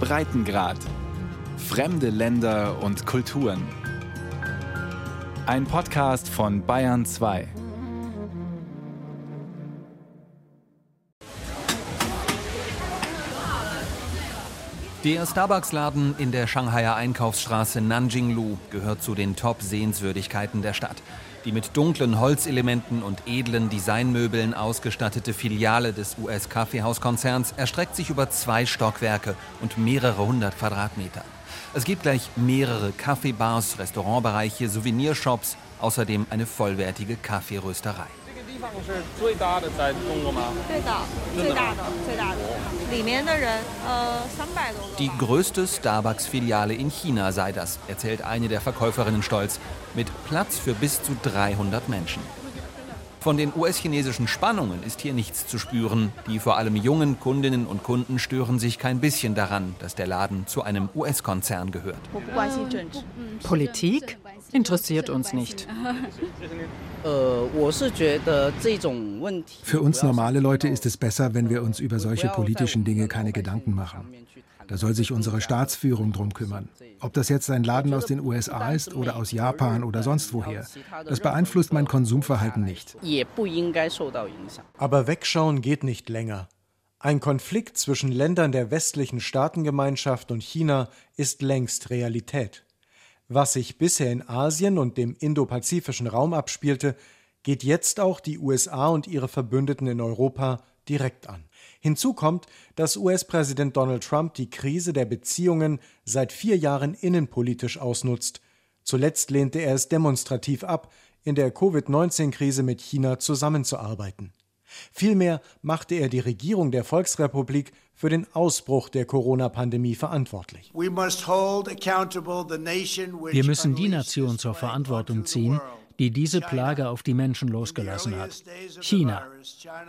Breitengrad. Fremde Länder und Kulturen. Ein Podcast von Bayern 2. Der Starbucks-Laden in der Shanghaier Einkaufsstraße Nanjinglu gehört zu den Top-Sehenswürdigkeiten der Stadt. Die mit dunklen Holzelementen und edlen Designmöbeln ausgestattete Filiale des US-Kaffeehauskonzerns erstreckt sich über zwei Stockwerke und mehrere hundert Quadratmeter. Es gibt gleich mehrere Kaffeebars, Restaurantbereiche, Souvenirshops, außerdem eine vollwertige Kaffeerösterei. Die größte Starbucks-Filiale in China sei das, erzählt eine der Verkäuferinnen stolz, mit Platz für bis zu 300 Menschen. Von den US-chinesischen Spannungen ist hier nichts zu spüren. Die vor allem jungen Kundinnen und Kunden stören sich kein bisschen daran, dass der Laden zu einem US-Konzern gehört. Politik interessiert uns nicht. Für uns normale Leute ist es besser, wenn wir uns über solche politischen Dinge keine Gedanken machen. Da soll sich unsere Staatsführung drum kümmern. Ob das jetzt ein Laden aus den USA ist oder aus Japan oder sonst woher, das beeinflusst mein Konsumverhalten nicht. Aber wegschauen geht nicht länger. Ein Konflikt zwischen Ländern der westlichen Staatengemeinschaft und China ist längst Realität. Was sich bisher in Asien und dem indopazifischen Raum abspielte, geht jetzt auch die USA und ihre Verbündeten in Europa direkt an. Hinzu kommt, dass US-Präsident Donald Trump die Krise der Beziehungen seit vier Jahren innenpolitisch ausnutzt. Zuletzt lehnte er es demonstrativ ab, in der Covid-19-Krise mit China zusammenzuarbeiten. Vielmehr machte er die Regierung der Volksrepublik für den Ausbruch der Corona-Pandemie verantwortlich. Wir müssen die Nation zur Verantwortung ziehen, die diese Plage auf die Menschen losgelassen hat. China.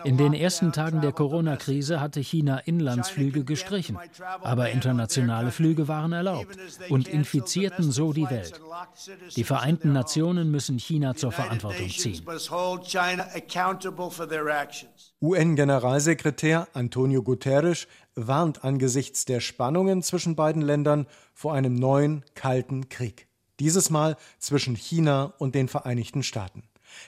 In den ersten Tagen der Corona-Krise hatte China Inlandsflüge gestrichen, aber internationale Flüge waren erlaubt und infizierten so die Welt. Die Vereinten Nationen müssen China zur Verantwortung ziehen. UN-Generalsekretär Antonio Guterres warnt angesichts der Spannungen zwischen beiden Ländern vor einem neuen kalten Krieg dieses Mal zwischen China und den Vereinigten Staaten.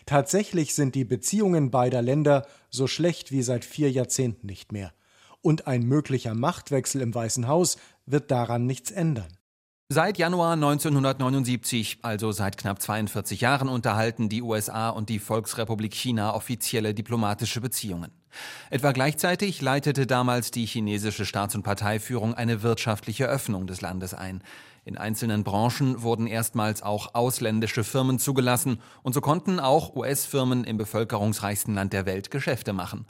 Tatsächlich sind die Beziehungen beider Länder so schlecht wie seit vier Jahrzehnten nicht mehr. Und ein möglicher Machtwechsel im Weißen Haus wird daran nichts ändern. Seit Januar 1979, also seit knapp 42 Jahren, unterhalten die USA und die Volksrepublik China offizielle diplomatische Beziehungen. Etwa gleichzeitig leitete damals die chinesische Staats- und Parteiführung eine wirtschaftliche Öffnung des Landes ein. In einzelnen Branchen wurden erstmals auch ausländische Firmen zugelassen und so konnten auch US-Firmen im bevölkerungsreichsten Land der Welt Geschäfte machen.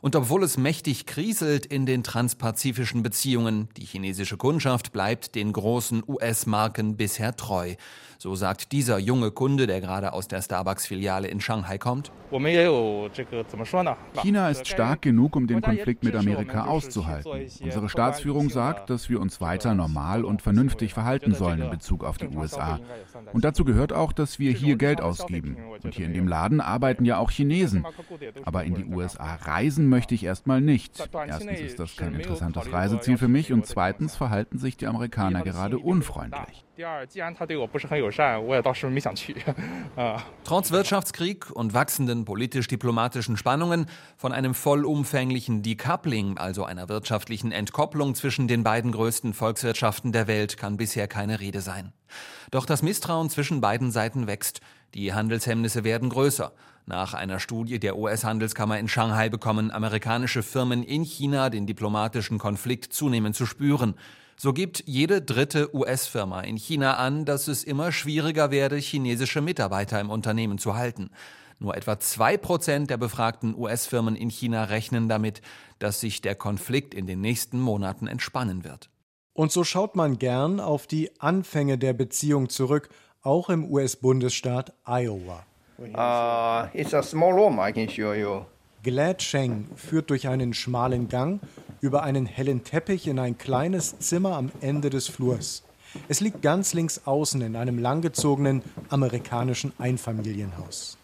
Und obwohl es mächtig kriselt in den transpazifischen Beziehungen, die chinesische Kundschaft bleibt den großen US-Marken bisher treu. So sagt dieser junge Kunde, der gerade aus der Starbucks-Filiale in Shanghai kommt. China ist stark genug, um den Konflikt mit Amerika auszuhalten. Unsere Staatsführung sagt, dass wir uns weiter normal und vernünftig verhalten sollen in Bezug auf die USA. Und dazu gehört auch, dass wir hier Geld ausgeben. Und hier in dem Laden arbeiten ja auch Chinesen. Aber in die USA reisen möchte ich erstmal nicht. Erstens ist das kein interessantes Reiseziel für mich und zweitens verhalten sich die Amerikaner gerade unfreundlich. Trotz Wirtschaftskrieg und wachsenden politisch-diplomatischen Spannungen von einem vollumfänglichen Decoupling, also einer wirtschaftlichen Entkopplung zwischen den beiden größten Volkswirtschaften der Welt, kann bisher keine Rede sein. Doch das Misstrauen zwischen beiden Seiten wächst. Die Handelshemmnisse werden größer. Nach einer Studie der US-Handelskammer in Shanghai bekommen amerikanische Firmen in China den diplomatischen Konflikt zunehmend zu spüren. So gibt jede dritte US-Firma in China an, dass es immer schwieriger werde, chinesische Mitarbeiter im Unternehmen zu halten. Nur etwa zwei Prozent der befragten US-Firmen in China rechnen damit, dass sich der Konflikt in den nächsten Monaten entspannen wird. Und so schaut man gern auf die Anfänge der Beziehung zurück, auch im US-Bundesstaat Iowa. Uh, it's a small room, I can show you. Glad Sheng führt durch einen schmalen Gang über einen hellen Teppich in ein kleines Zimmer am Ende des Flurs. Es liegt ganz links außen in einem langgezogenen amerikanischen Einfamilienhaus.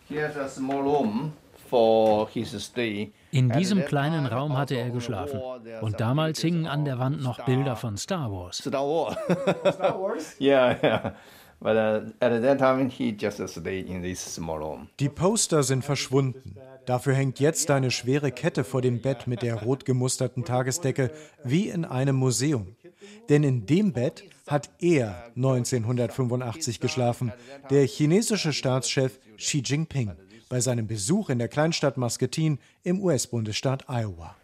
In diesem kleinen Raum hatte er geschlafen. Und damals hingen an der Wand noch Bilder von Star Wars. Star Wars? yeah, yeah. Die Poster sind verschwunden. Dafür hängt jetzt eine schwere Kette vor dem Bett mit der rot gemusterten Tagesdecke, wie in einem Museum. Denn in dem Bett hat er 1985 geschlafen, der chinesische Staatschef Xi Jinping, bei seinem Besuch in der Kleinstadt Muscatine im US-Bundesstaat Iowa.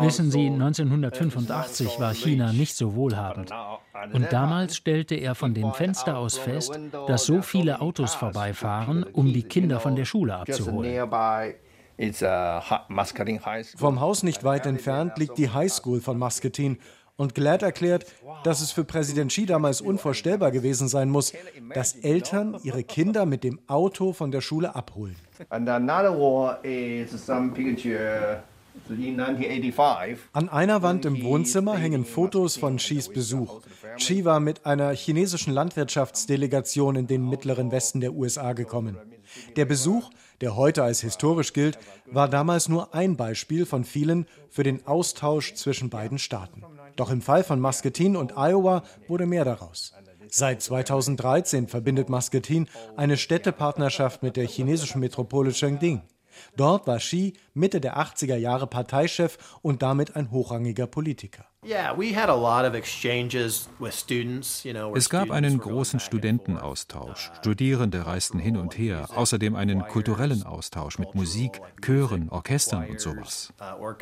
Wissen Sie, 1985 war China nicht so wohlhabend. Und damals stellte er von dem Fenster aus fest, dass so viele Autos vorbeifahren, um die Kinder von der Schule abzuholen. Vom Haus nicht weit entfernt liegt die High School von Muscatine und Glad erklärt, dass es für Präsident Xi damals unvorstellbar gewesen sein muss, dass Eltern ihre Kinder mit dem Auto von der Schule abholen. An einer Wand im Wohnzimmer hängen Fotos von Xis Besuch. Xi war mit einer chinesischen Landwirtschaftsdelegation in den mittleren Westen der USA gekommen. Der Besuch, der heute als historisch gilt, war damals nur ein Beispiel von vielen für den Austausch zwischen beiden Staaten. Doch im Fall von Muscatine und Iowa wurde mehr daraus. Seit 2013 verbindet Muscatine eine Städtepartnerschaft mit der chinesischen Metropole Chengding. Dort war Xi Mitte der 80er Jahre Parteichef und damit ein hochrangiger Politiker. Es gab einen großen Studentenaustausch. Studierende reisten hin und her, außerdem einen kulturellen Austausch mit Musik, Chören, Orchestern und sowas. Uh,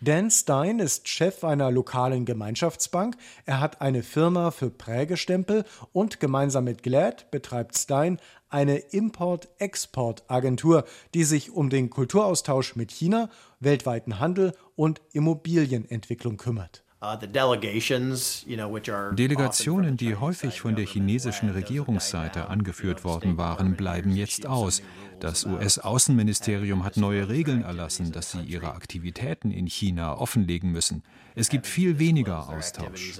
Dan Stein ist Chef einer lokalen Gemeinschaftsbank. Er hat eine Firma für Prägestempel und gemeinsam mit Glad betreibt Stein eine Import-Export-Agentur, die sich um den Kulturaustausch mit China, weltweiten Handel und Immobilienentwicklung kümmert. Uh, Delegationen, die häufig von der chinesischen Regierungsseite angeführt worden waren, bleiben jetzt aus. Das US-Außenministerium hat neue Regeln erlassen, dass sie ihre Aktivitäten in China offenlegen müssen. Es gibt viel weniger Austausch.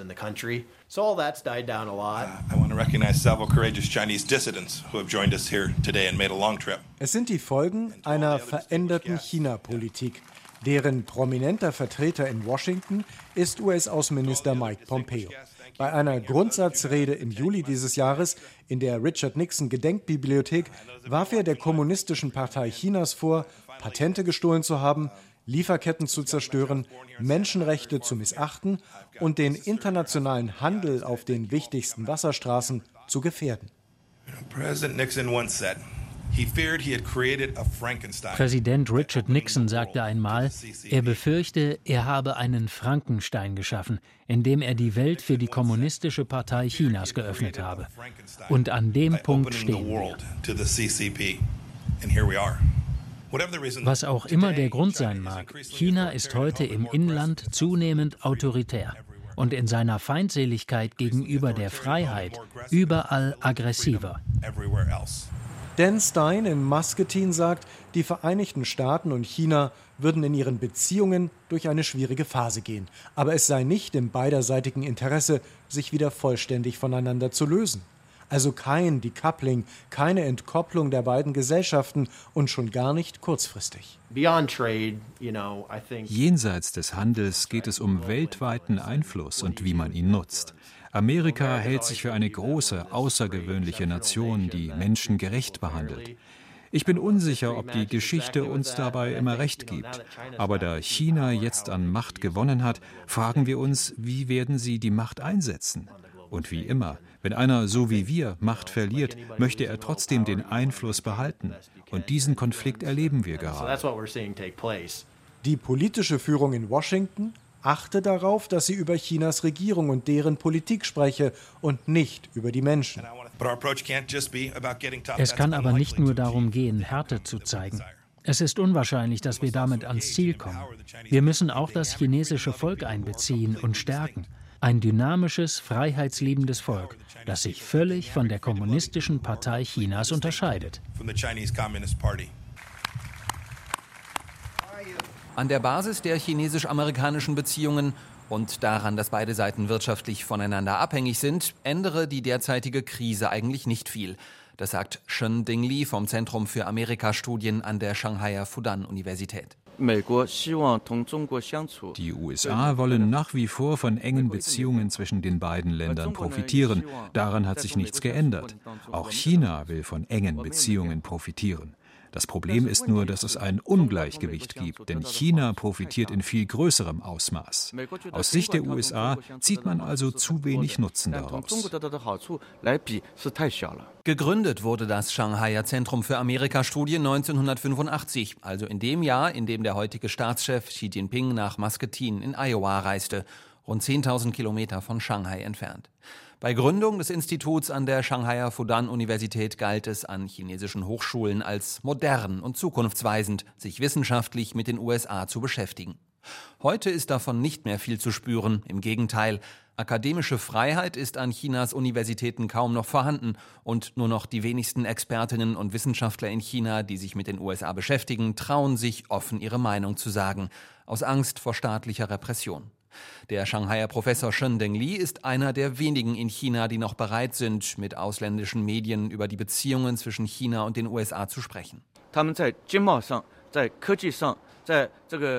So all that's died down a lot. I want to recognize several courageous Chinese dissidents who have joined us here today and made a long trip. Es sind die Folgen einer veränderten China-Politik. Deren prominenter Vertreter in Washington ist US-Außenminister Mike Pompeo. Bei einer Grundsatzrede im Juli dieses Jahres in der Richard Nixon Gedenkbibliothek warf er der Kommunistischen Partei Chinas vor, Patente gestohlen zu haben, Lieferketten zu zerstören, Menschenrechte zu missachten und den internationalen Handel auf den wichtigsten Wasserstraßen zu gefährden. Präsident Richard Nixon sagte einmal, er befürchte, er habe einen Frankenstein geschaffen, indem er die Welt für die Kommunistische Partei Chinas geöffnet habe. Und an dem Punkt stehen wir. Was auch immer der Grund sein mag, China ist heute im Inland zunehmend autoritär. und in seiner Feindseligkeit gegenüber der Freiheit überall aggressiver. Dan Stein in Muscatine sagt, die Vereinigten Staaten und China würden in ihren Beziehungen durch eine schwierige Phase gehen. Aber es sei nicht im beiderseitigen Interesse, sich wieder vollständig voneinander zu lösen. Also kein Decoupling, keine Entkopplung der beiden Gesellschaften und schon gar nicht kurzfristig. Jenseits des Handels geht es um weltweiten Einfluss und wie man ihn nutzt. Amerika hält sich für eine große, außergewöhnliche Nation, die Menschen gerecht behandelt. Ich bin unsicher, ob die Geschichte uns dabei immer recht gibt. Aber da China jetzt an Macht gewonnen hat, fragen wir uns, wie werden sie die Macht einsetzen? Und wie immer, wenn einer so wie wir Macht verliert, möchte er trotzdem den Einfluss behalten. Und diesen Konflikt erleben wir gerade. Die politische Führung in Washington achte darauf, dass sie über Chinas Regierung und deren Politik spreche und nicht über die Menschen. Es kann aber nicht nur darum gehen, Härte zu zeigen. Es ist unwahrscheinlich, dass wir damit ans Ziel kommen. Wir müssen auch das chinesische Volk einbeziehen und stärken. Ein dynamisches, freiheitsliebendes Volk, das sich völlig von der Kommunistischen Partei Chinas unterscheidet. An der Basis der chinesisch-amerikanischen Beziehungen und daran, dass beide Seiten wirtschaftlich voneinander abhängig sind, ändere die derzeitige Krise eigentlich nicht viel. Das sagt Shen Dingli vom Zentrum für Amerikastudien an der Shanghaier Fudan-Universität. Die USA wollen nach wie vor von engen Beziehungen zwischen den beiden Ländern profitieren. Daran hat sich nichts geändert. Auch China will von engen Beziehungen profitieren. Das Problem ist nur, dass es ein Ungleichgewicht gibt, denn China profitiert in viel größerem Ausmaß. Aus Sicht der USA zieht man also zu wenig Nutzen daraus. Gegründet wurde das Shanghaier Zentrum für Amerikastudien 1985, also in dem Jahr, in dem der heutige Staatschef Xi Jinping nach Muscatine in Iowa reiste, rund 10.000 Kilometer von Shanghai entfernt. Bei Gründung des Instituts an der Shanghaier Fudan-Universität galt es an chinesischen Hochschulen als modern und zukunftsweisend, sich wissenschaftlich mit den USA zu beschäftigen. Heute ist davon nicht mehr viel zu spüren, im Gegenteil. Akademische Freiheit ist an Chinas Universitäten kaum noch vorhanden und nur noch die wenigsten Expertinnen und Wissenschaftler in China, die sich mit den USA beschäftigen, trauen sich offen ihre Meinung zu sagen, aus Angst vor staatlicher Repression. Der Shanghaier Professor Shen Dengli ist einer der wenigen in China, die noch bereit sind, mit ausländischen Medien über die Beziehungen zwischen China und den USA zu sprechen.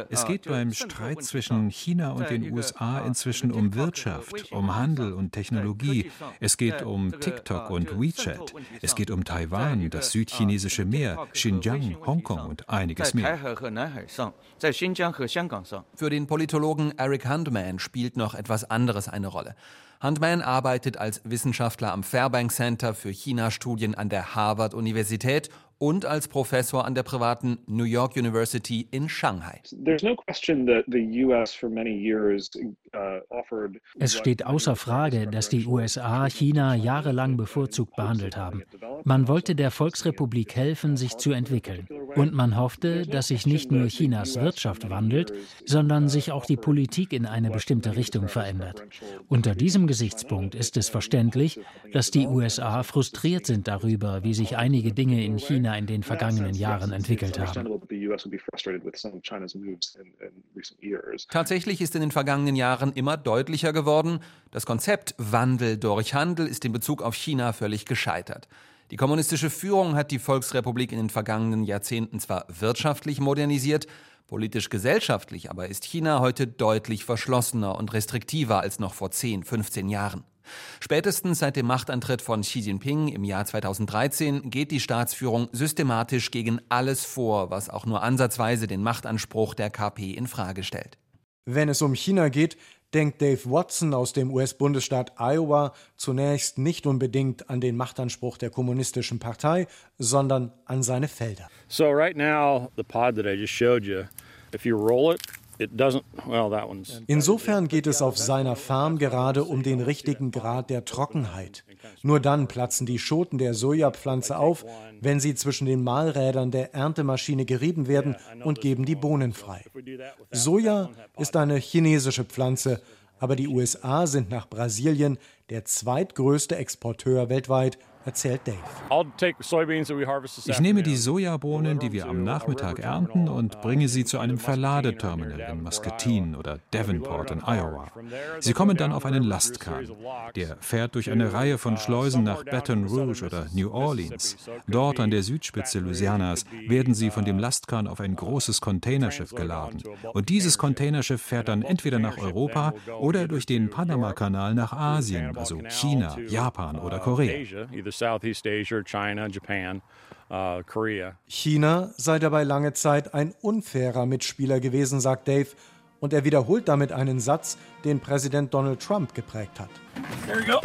Es geht beim Streit zwischen China und den USA inzwischen um Wirtschaft, um Handel und Technologie. Es geht um TikTok und WeChat. Es geht um Taiwan, das südchinesische Meer, Xinjiang, Hongkong und einiges mehr. Für den Politologen Eric Hundman spielt noch etwas anderes eine Rolle. Hundman arbeitet als Wissenschaftler am Fairbank Center für China-Studien an der Harvard-Universität und als Professor an der privaten New York University in Shanghai. Uh, es steht außer Frage, dass die USA China jahrelang bevorzugt behandelt haben. Man wollte der Volksrepublik helfen, sich zu entwickeln. Und man hoffte, dass sich nicht nur Chinas Wirtschaft wandelt, sondern sich auch die Politik in eine bestimmte Richtung verändert. Unter diesem Gesichtspunkt ist es verständlich, dass die USA frustriert sind darüber, wie sich einige Dinge in China in den vergangenen Jahren entwickelt haben. Tatsächlich ist in den vergangenen Jahren immer deutlicher geworden, das Konzept Wandel durch Handel ist in Bezug auf China völlig gescheitert. Die kommunistische Führung hat die Volksrepublik in den vergangenen Jahrzehnten zwar wirtschaftlich modernisiert, politisch gesellschaftlich aber ist China heute deutlich verschlossener und restriktiver als noch vor 10, 15 Jahren. Spätestens seit dem Machtantritt von Xi Jinping im Jahr 2013 geht die Staatsführung systematisch gegen alles vor, was auch nur ansatzweise den Machtanspruch der KP in Frage stellt. Wenn es um China geht, denkt Dave Watson aus dem US-Bundesstaat Iowa zunächst nicht unbedingt an den Machtanspruch der kommunistischen Partei, sondern an seine Felder. So right now the pod that I just showed you, if you roll it, Insofern geht es auf seiner Farm gerade um den richtigen Grad der Trockenheit. Nur dann platzen die Schoten der Sojapflanze auf, wenn sie zwischen den Mahlrädern der Erntemaschine gerieben werden und geben die Bohnen frei. Soja ist eine chinesische Pflanze, aber die USA sind nach Brasilien der zweitgrößte Exporteur weltweit erzählt Dave. Ich nehme die Sojabohnen, die wir am Nachmittag ernten, und bringe sie zu einem Verladeterminal in Muscatine oder Davenport in Iowa. Sie kommen dann auf einen Lastkahn. Der fährt durch eine Reihe von Schleusen nach Baton Rouge oder New Orleans. Dort an der Südspitze Louisianas werden sie von dem Lastkahn auf ein großes Containerschiff geladen. Und dieses Containerschiff fährt dann entweder nach Europa oder durch den Panamakanal nach Asien, also China, Japan oder Korea. Southeast Asia, China, Japan, uh, Korea. China sei dabei lange Zeit ein unfairer Mitspieler gewesen, sagt Dave. Und er wiederholt damit einen Satz, den Präsident Donald Trump geprägt hat. There you go.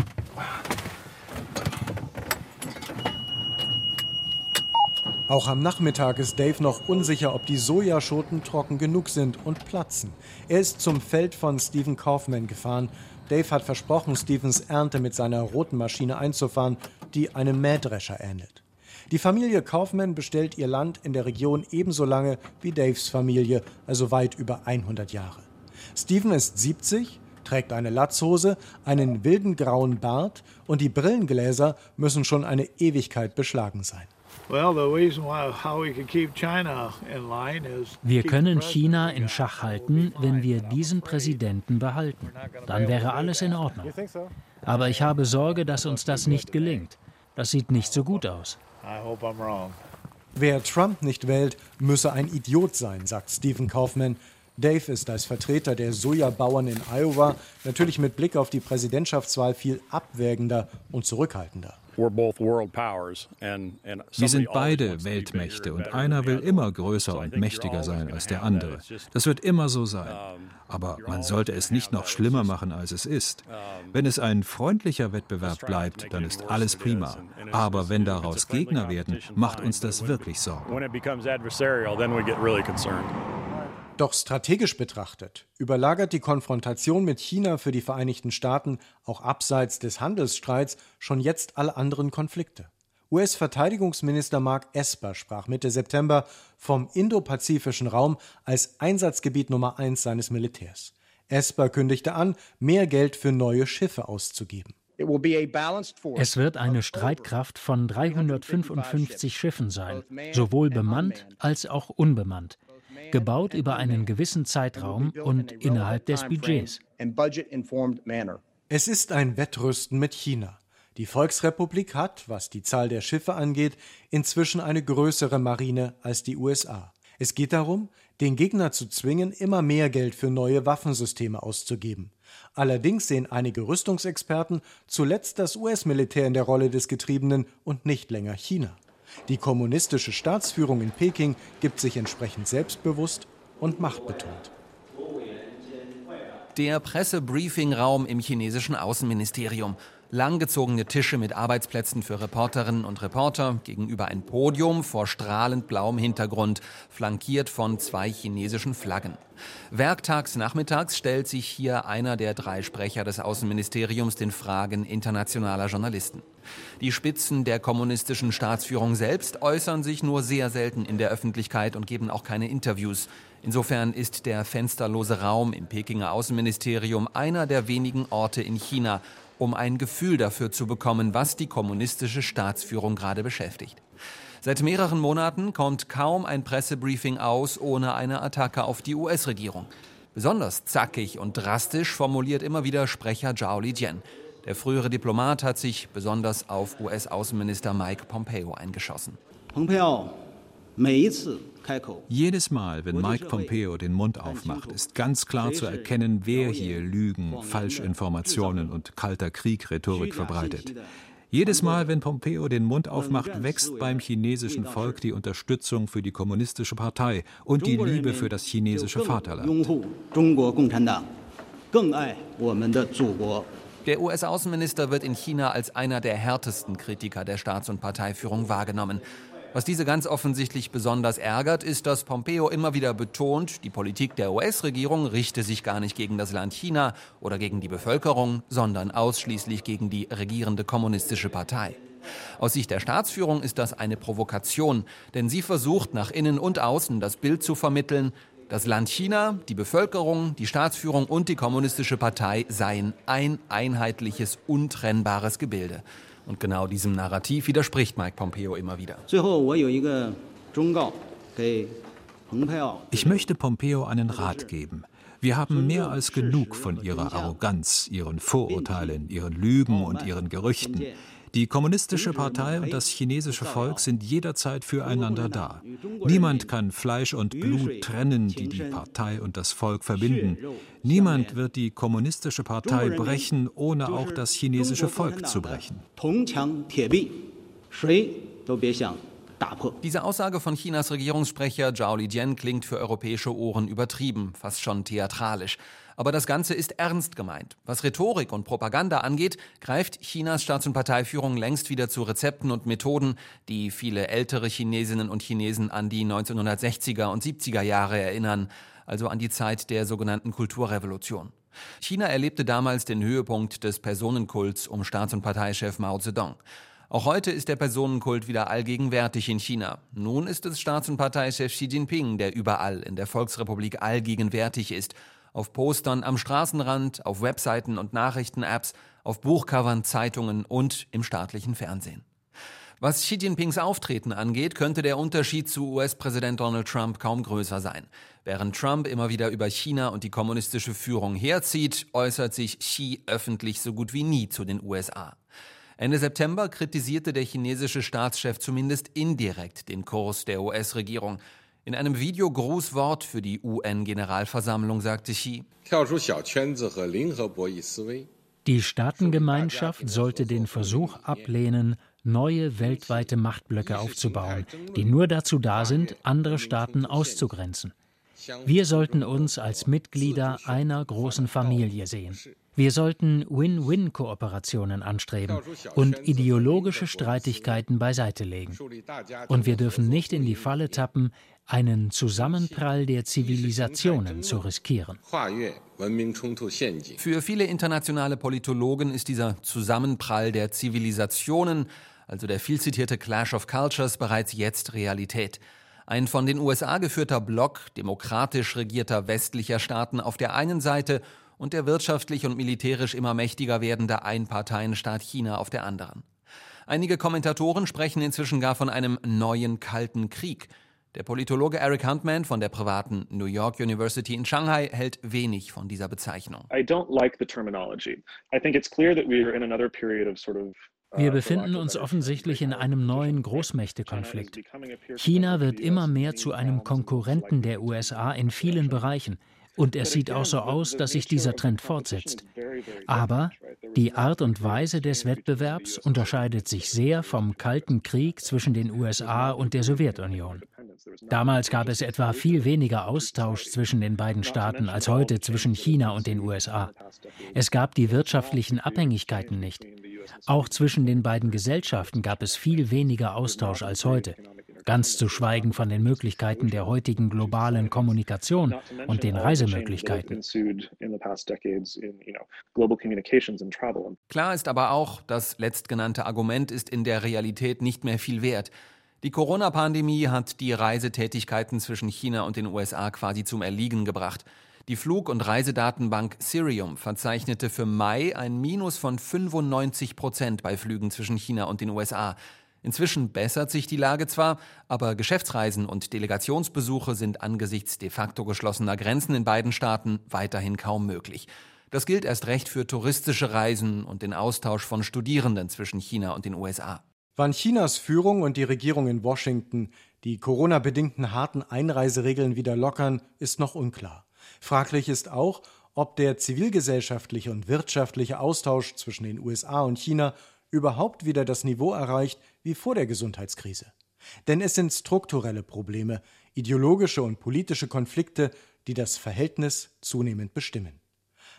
Auch am Nachmittag ist Dave noch unsicher, ob die Sojaschoten trocken genug sind und platzen. Er ist zum Feld von Stephen Kaufman gefahren. Dave hat versprochen, Stephens Ernte mit seiner roten Maschine einzufahren die einem Mähdrescher ähnelt. Die Familie Kaufmann bestellt ihr Land in der Region ebenso lange wie Daves Familie, also weit über 100 Jahre. Stephen ist 70, trägt eine Latzhose, einen wilden grauen Bart und die Brillengläser müssen schon eine Ewigkeit beschlagen sein. Wir können China in Schach halten, wenn wir diesen Präsidenten behalten. Dann wäre alles in Ordnung. Aber ich habe Sorge, dass uns das nicht gelingt. Das sieht nicht so gut aus. Wer Trump nicht wählt, müsse ein Idiot sein, sagt Stephen Kaufman. Dave ist als Vertreter der Sojabauern in Iowa natürlich mit Blick auf die Präsidentschaftswahl viel abwägender und zurückhaltender. Wir sind beide Weltmächte und einer will immer größer und mächtiger sein als der andere. Das wird immer so sein. Aber man sollte es nicht noch schlimmer machen, als es ist. Wenn es ein freundlicher Wettbewerb bleibt, dann ist alles prima. Aber wenn daraus Gegner werden, macht uns das wirklich Sorgen. Doch strategisch betrachtet überlagert die Konfrontation mit China für die Vereinigten Staaten auch abseits des Handelsstreits schon jetzt alle anderen Konflikte. US-Verteidigungsminister Mark Esper sprach Mitte September vom indopazifischen Raum als Einsatzgebiet Nummer eins seines Militärs. Esper kündigte an, mehr Geld für neue Schiffe auszugeben. Es wird eine Streitkraft von 355 Schiffen sein, sowohl bemannt als auch unbemannt gebaut über einen gewissen Zeitraum und innerhalb des Budgets. Es ist ein Wettrüsten mit China. Die Volksrepublik hat, was die Zahl der Schiffe angeht, inzwischen eine größere Marine als die USA. Es geht darum, den Gegner zu zwingen, immer mehr Geld für neue Waffensysteme auszugeben. Allerdings sehen einige Rüstungsexperten zuletzt das US-Militär in der Rolle des Getriebenen und nicht länger China. Die kommunistische Staatsführung in Peking gibt sich entsprechend selbstbewusst und machtbetont. Der Pressebriefingraum im chinesischen Außenministerium. Langgezogene Tische mit Arbeitsplätzen für Reporterinnen und Reporter gegenüber ein Podium vor strahlend blauem Hintergrund, flankiert von zwei chinesischen Flaggen. Werktags nachmittags stellt sich hier einer der drei Sprecher des Außenministeriums den Fragen internationaler Journalisten. Die Spitzen der kommunistischen Staatsführung selbst äußern sich nur sehr selten in der Öffentlichkeit und geben auch keine Interviews. Insofern ist der fensterlose Raum im Pekinger Außenministerium einer der wenigen Orte in China, um ein Gefühl dafür zu bekommen, was die kommunistische Staatsführung gerade beschäftigt. Seit mehreren Monaten kommt kaum ein Pressebriefing aus ohne eine Attacke auf die US-Regierung. Besonders zackig und drastisch formuliert immer wieder Sprecher Zhao Lijian. Der frühere Diplomat hat sich besonders auf US-Außenminister Mike Pompeo eingeschossen. Pompeo, jedes Mal, wenn Mike Pompeo den Mund aufmacht, ist ganz klar zu erkennen, wer hier Lügen, Falschinformationen und kalter Krieg-Rhetorik verbreitet. Jedes Mal, wenn Pompeo den Mund aufmacht, wächst beim chinesischen Volk die Unterstützung für die kommunistische Partei und die Liebe für das chinesische Vaterland. Der US-Außenminister wird in China als einer der härtesten Kritiker der Staats- und Parteiführung wahrgenommen. Was diese ganz offensichtlich besonders ärgert, ist, dass Pompeo immer wieder betont, die Politik der US-Regierung richte sich gar nicht gegen das Land China oder gegen die Bevölkerung, sondern ausschließlich gegen die regierende kommunistische Partei. Aus Sicht der Staatsführung ist das eine Provokation, denn sie versucht nach innen und außen das Bild zu vermitteln, das Land China, die Bevölkerung, die Staatsführung und die kommunistische Partei seien ein einheitliches, untrennbares Gebilde. Und genau diesem Narrativ widerspricht Mike Pompeo immer wieder. Ich möchte Pompeo einen Rat geben. Wir haben mehr als genug von ihrer Arroganz, ihren Vorurteilen, ihren Lügen und ihren Gerüchten. Die kommunistische Partei und das chinesische Volk sind jederzeit füreinander da. Niemand kann Fleisch und Blut trennen, die die Partei und das Volk verbinden. Niemand wird die kommunistische Partei brechen, ohne auch das chinesische Volk zu brechen. Diese Aussage von Chinas Regierungssprecher Zhao Lijian klingt für europäische Ohren übertrieben, fast schon theatralisch. Aber das Ganze ist ernst gemeint. Was Rhetorik und Propaganda angeht, greift Chinas Staats- und Parteiführung längst wieder zu Rezepten und Methoden, die viele ältere Chinesinnen und Chinesen an die 1960er und 70er Jahre erinnern, also an die Zeit der sogenannten Kulturrevolution. China erlebte damals den Höhepunkt des Personenkults um Staats- und Parteichef Mao Zedong. Auch heute ist der Personenkult wieder allgegenwärtig in China. Nun ist es Staats- und Parteichef Xi Jinping, der überall in der Volksrepublik allgegenwärtig ist auf Postern am Straßenrand, auf Webseiten und Nachrichten-Apps, auf Buchcovern, Zeitungen und im staatlichen Fernsehen. Was Xi Jinpings Auftreten angeht, könnte der Unterschied zu US-Präsident Donald Trump kaum größer sein. Während Trump immer wieder über China und die kommunistische Führung herzieht, äußert sich Xi öffentlich so gut wie nie zu den USA. Ende September kritisierte der chinesische Staatschef zumindest indirekt den Kurs der US-Regierung. In einem Videogrußwort für die UN-Generalversammlung sagte Xi, die Staatengemeinschaft sollte den Versuch ablehnen, neue weltweite Machtblöcke aufzubauen, die nur dazu da sind, andere Staaten auszugrenzen. Wir sollten uns als Mitglieder einer großen Familie sehen. Wir sollten Win-Win-Kooperationen anstreben und ideologische Streitigkeiten beiseite legen. Und wir dürfen nicht in die Falle tappen, einen Zusammenprall der Zivilisationen zu riskieren. Für viele internationale Politologen ist dieser Zusammenprall der Zivilisationen, also der viel zitierte Clash of Cultures, bereits jetzt Realität. Ein von den USA geführter Block demokratisch regierter westlicher Staaten auf der einen Seite und der wirtschaftlich und militärisch immer mächtiger werdende Einparteienstaat China auf der anderen. Einige Kommentatoren sprechen inzwischen gar von einem neuen Kalten Krieg. Der Politologe Eric Huntman von der privaten New York University in Shanghai hält wenig von dieser Bezeichnung. I don't like the terminology. I think it's clear that we are in another period of sort of wir befinden uns offensichtlich in einem neuen Großmächtekonflikt. China wird immer mehr zu einem Konkurrenten der USA in vielen Bereichen. Und es sieht auch so aus, dass sich dieser Trend fortsetzt. Aber die Art und Weise des Wettbewerbs unterscheidet sich sehr vom Kalten Krieg zwischen den USA und der Sowjetunion. Damals gab es etwa viel weniger Austausch zwischen den beiden Staaten als heute zwischen China und den USA. Es gab die wirtschaftlichen Abhängigkeiten nicht. Auch zwischen den beiden Gesellschaften gab es viel weniger Austausch als heute ganz zu schweigen von den Möglichkeiten der heutigen globalen Kommunikation und den Reisemöglichkeiten. Klar ist aber auch, das letztgenannte Argument ist in der Realität nicht mehr viel wert. Die Corona-Pandemie hat die Reisetätigkeiten zwischen China und den USA quasi zum Erliegen gebracht. Die Flug- und Reisedatenbank Sirium verzeichnete für Mai ein Minus von 95 Prozent bei Flügen zwischen China und den USA. Inzwischen bessert sich die Lage zwar, aber Geschäftsreisen und Delegationsbesuche sind angesichts de facto geschlossener Grenzen in beiden Staaten weiterhin kaum möglich. Das gilt erst recht für touristische Reisen und den Austausch von Studierenden zwischen China und den USA. Wann Chinas Führung und die Regierung in Washington die Corona-bedingten harten Einreiseregeln wieder lockern, ist noch unklar. Fraglich ist auch, ob der zivilgesellschaftliche und wirtschaftliche Austausch zwischen den USA und China überhaupt wieder das Niveau erreicht wie vor der Gesundheitskrise. Denn es sind strukturelle Probleme, ideologische und politische Konflikte, die das Verhältnis zunehmend bestimmen.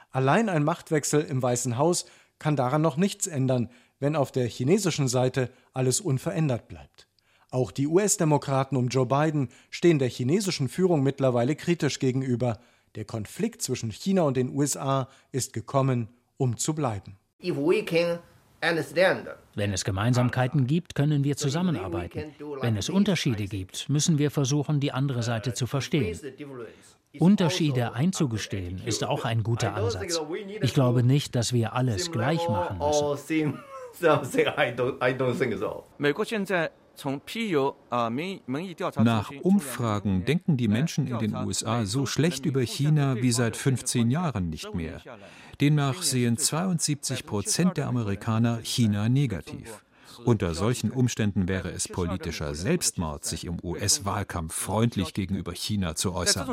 Allein ein Machtwechsel im Weißen Haus kann daran noch nichts ändern, wenn auf der chinesischen Seite alles unverändert bleibt. Auch die US-Demokraten um Joe Biden stehen der chinesischen Führung mittlerweile kritisch gegenüber. Der Konflikt zwischen China und den USA ist gekommen, um zu bleiben. Wenn es Gemeinsamkeiten gibt, können wir zusammenarbeiten. Wenn es Unterschiede gibt, müssen wir versuchen, die andere Seite zu verstehen. Unterschiede einzugestehen ist auch ein guter Ansatz. Ich glaube nicht, dass wir alles gleich machen müssen. Nach Umfragen denken die Menschen in den USA so schlecht über China wie seit 15 Jahren nicht mehr. Demnach sehen 72 Prozent der Amerikaner China negativ. Unter solchen Umständen wäre es politischer Selbstmord, sich im US-Wahlkampf freundlich gegenüber China zu äußern.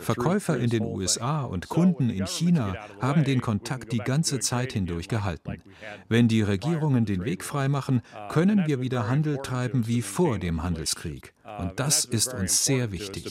Verkäufer in den USA und Kunden in China haben den Kontakt die ganze Zeit hindurch gehalten. Wenn die Regierungen den Weg freimachen, können wir wieder Handel treiben wie vor dem Handelskrieg. Und das ist uns sehr wichtig.